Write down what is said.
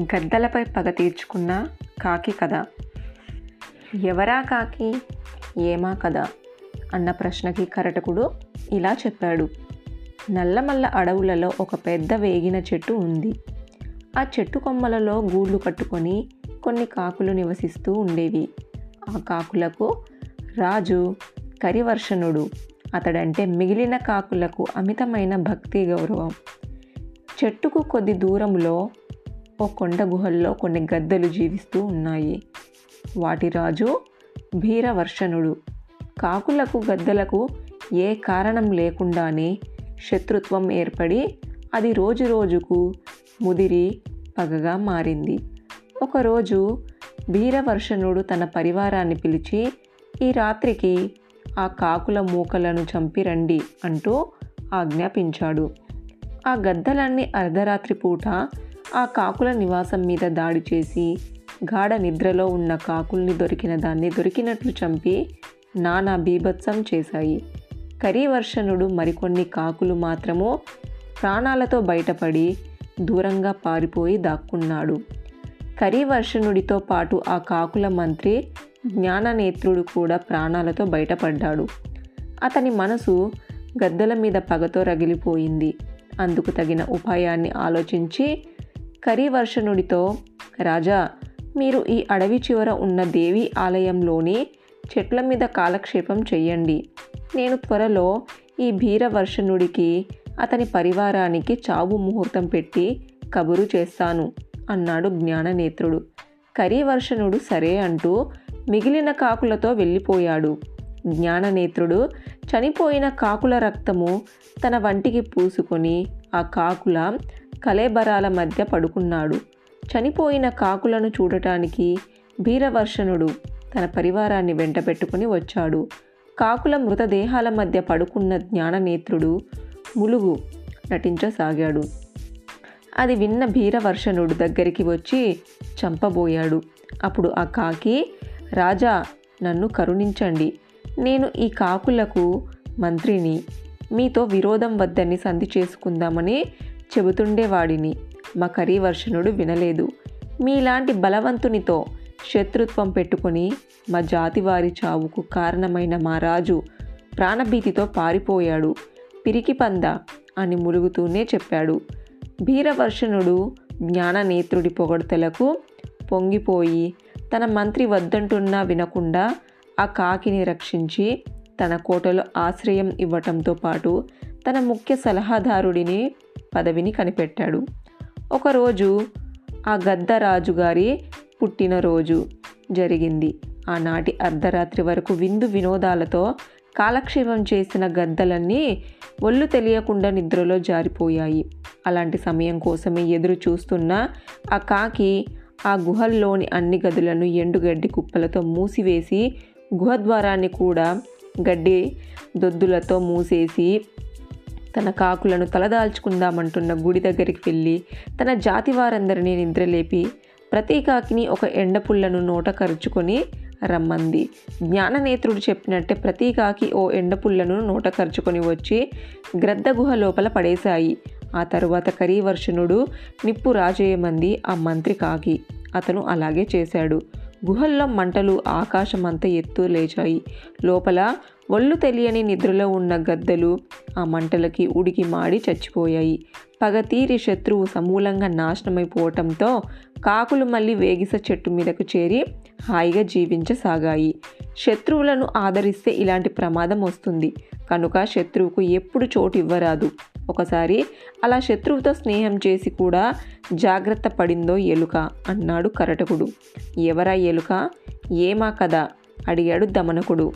గద్దలపై పగ తీర్చుకున్న కాకి కథ. ఎవరా కాకి? ఏమా కథ? అన్న ప్రశ్నకి కరటకుడు ఇలా చెప్పాడు. నల్లమల్ల అడవులలో ఒక పెద్ద వేగిన చెట్టు ఉంది. ఆ చెట్టు కొమ్మలలో గూళ్ళు కట్టుకొని కొన్ని కాకులు నివసిస్తూ ఉండేవి. ఆ కాకులకు రాజు కరివర్షణుడు. అతడంటే మిగిలిన కాకులకు అమితమైన భక్తి గౌరవం. చెట్టుకు కొద్ది దూరంలో ఓ కొండ గుహల్లో కొన్ని గద్దలు జీవిస్తూ ఉన్నాయి. వాటి రాజు భీరవర్షణుడు. కాకులకు గద్దలకు ఏ కారణం లేకుండానే శత్రుత్వం ఏర్పడి అది రోజు రోజుకు ముదిరి పగగా మారింది. ఒకరోజు భీరవర్షణుడు తన పరివారాన్ని పిలిచి ఈ రాత్రికి ఆ కాకుల మూకలను చంపి రండి అంటూ ఆజ్ఞాపించాడు. ఆ గద్దలన్నీ అర్ధరాత్రి పూట ఆ కాకుల నివాసం మీద దాడి చేసి గాఢ నిద్రలో ఉన్న కాకుల్ని దొరికిన దాన్ని దొరికినట్లు చంపి నానా బీభత్సం చేశాయి. కరీవర్షణుడు మరికొన్ని కాకులు మాత్రము ప్రాణాలతో బయటపడి దూరంగా పారిపోయి దాక్కున్నాడు. కరీవర్షణుడితో పాటు ఆ కాకుల మంత్రి జ్ఞాననేత్రుడు కూడా ప్రాణాలతో బయటపడ్డాడు. అతని మనసు గద్దల మీద పగతో రగిలిపోయింది. అందుకు తగిన ఉపాయాన్ని ఆలోచించి కరివర్షణుడితో రాజా మీరు ఈ అడవి చివర ఉన్న దేవి ఆలయంలోని చెట్ల మీద కాలక్షేపం చెయ్యండి. నేను త్వరలో ఈ భీరవర్షణుడికి అతని పరివారానికి చావు ముహూర్తం పెట్టి కబురు చేస్తాను అన్నాడు జ్ఞాననేత్రుడు. కరివర్షణుడు సరే అంటూ మిగిలిన కాకులతో వెళ్ళిపోయాడు. జ్ఞాననేత్రుడు చనిపోయిన కాకుల రక్తము తన వంటికి పూసుకొని ఆ కాకుల కలేబరాల మధ్య పడుకున్నాడు. చనిపోయిన కాకులను చూడటానికి భీరవర్షణుడు తన పరివారాన్ని వెంటబెట్టుకుని వచ్చాడు. కాకుల మృతదేహాల మధ్య పడుకున్న జ్ఞాననేత్రుడు ములుగు నటించసాగాడు. అది విన్న భీరవర్షణుడు దగ్గరికి వచ్చి చంపబోయాడు. అప్పుడు ఆ కాకి రాజా నన్ను కరుణించండి. నేను ఈ కాకులకు మంత్రిని. మీతో విరోధం వద్దని సంధి చేసుకుందామని చెబుతుండేవాడిని. మా కరీవర్షనుడు వినలేదు. మీలాంటి బలవంతునితో శత్రుత్వం పెట్టుకొని మా జాతివారి చావుకు కారణమైన మా రాజు ప్రాణభీతితో పారిపోయాడు. పిరికి పంద అని ములుగుతూనే చెప్పాడు. భీరవర్షణుడు జ్ఞాననేత్రుడి పొగడ్తలకు పొంగిపోయి తన మంత్రి వద్దంటున్నా వినకుండా ఆ కాకిని రక్షించి తన కోటలో ఆశ్రయం ఇవ్వటంతో పాటు తన ముఖ్య సలహాదారుడిని పదవిని కనిపెట్టాడు. ఒకరోజు ఆ గద్ద రాజుగారి పుట్టినరోజు జరిగింది. ఆనాటి అర్ధరాత్రి వరకు విందు వినోదాలతో కాలక్షేపం చేసిన గద్దలన్నీ ఒళ్ళు తెలియకుండా నిద్రలో జారిపోయాయి. అలాంటి సమయం కోసమే ఎదురు చూస్తున్న ఆ కాకి ఆ గుహల్లోని అన్ని గదులను ఎండుగడ్డి కుప్పలతో మూసివేసి గుహద్వారాన్ని కూడా గడ్డి దొద్దులతో మూసేసి తన కాకులను తలదాల్చుకుందామంటున్న గుడి దగ్గరికి వెళ్ళి తన జాతి వారందరినీ నిద్రలేపి ప్రతి కాకిని ఒక ఎండపుల్లను నోట కరుచుకొని రమ్మంది. జ్ఞాననేత్రుడు చెప్పినట్టే ప్రతి కాకి ఓ ఎండపుల్లను నోట కరుచుకొని వచ్చి గ్రద్ద గుహ లోపల పడేశాయి. ఆ తరువాత కరీవర్షణుడు నిప్పు రాజేయమంది ఆ మంత్రి కాకి. అతను అలాగే చేశాడు. గుహల్లో మంటలు ఆకాశమంతా ఎత్తు లేచాయి. లోపల ఒళ్ళు తెలియని నిద్రలో ఉన్న గద్దలు ఆ మంటలకి ఉడికి మాడి చచ్చిపోయాయి. పగతీరి శత్రువు సమూలంగా నాశనమైపోవటంతో కాకులు మళ్ళీ వేగిస చెట్టు మీదకు చేరి హాయిగా జీవించసాగాయి. శత్రువులను ఆదరిస్తే ఇలాంటి ప్రమాదం వస్తుంది. కనుక శత్రువుకు ఎప్పుడు చోటు ఇవ్వరాదు. ఒకసారి అలా శత్రువుతో స్నేహం చేసి కూడా జాగ్రత్త పడిందో ఎలుక అన్నాడు కరటకుడు. ఎవరా ఎలుక? ఏమా కదా అడిగాడు దమనకుడు.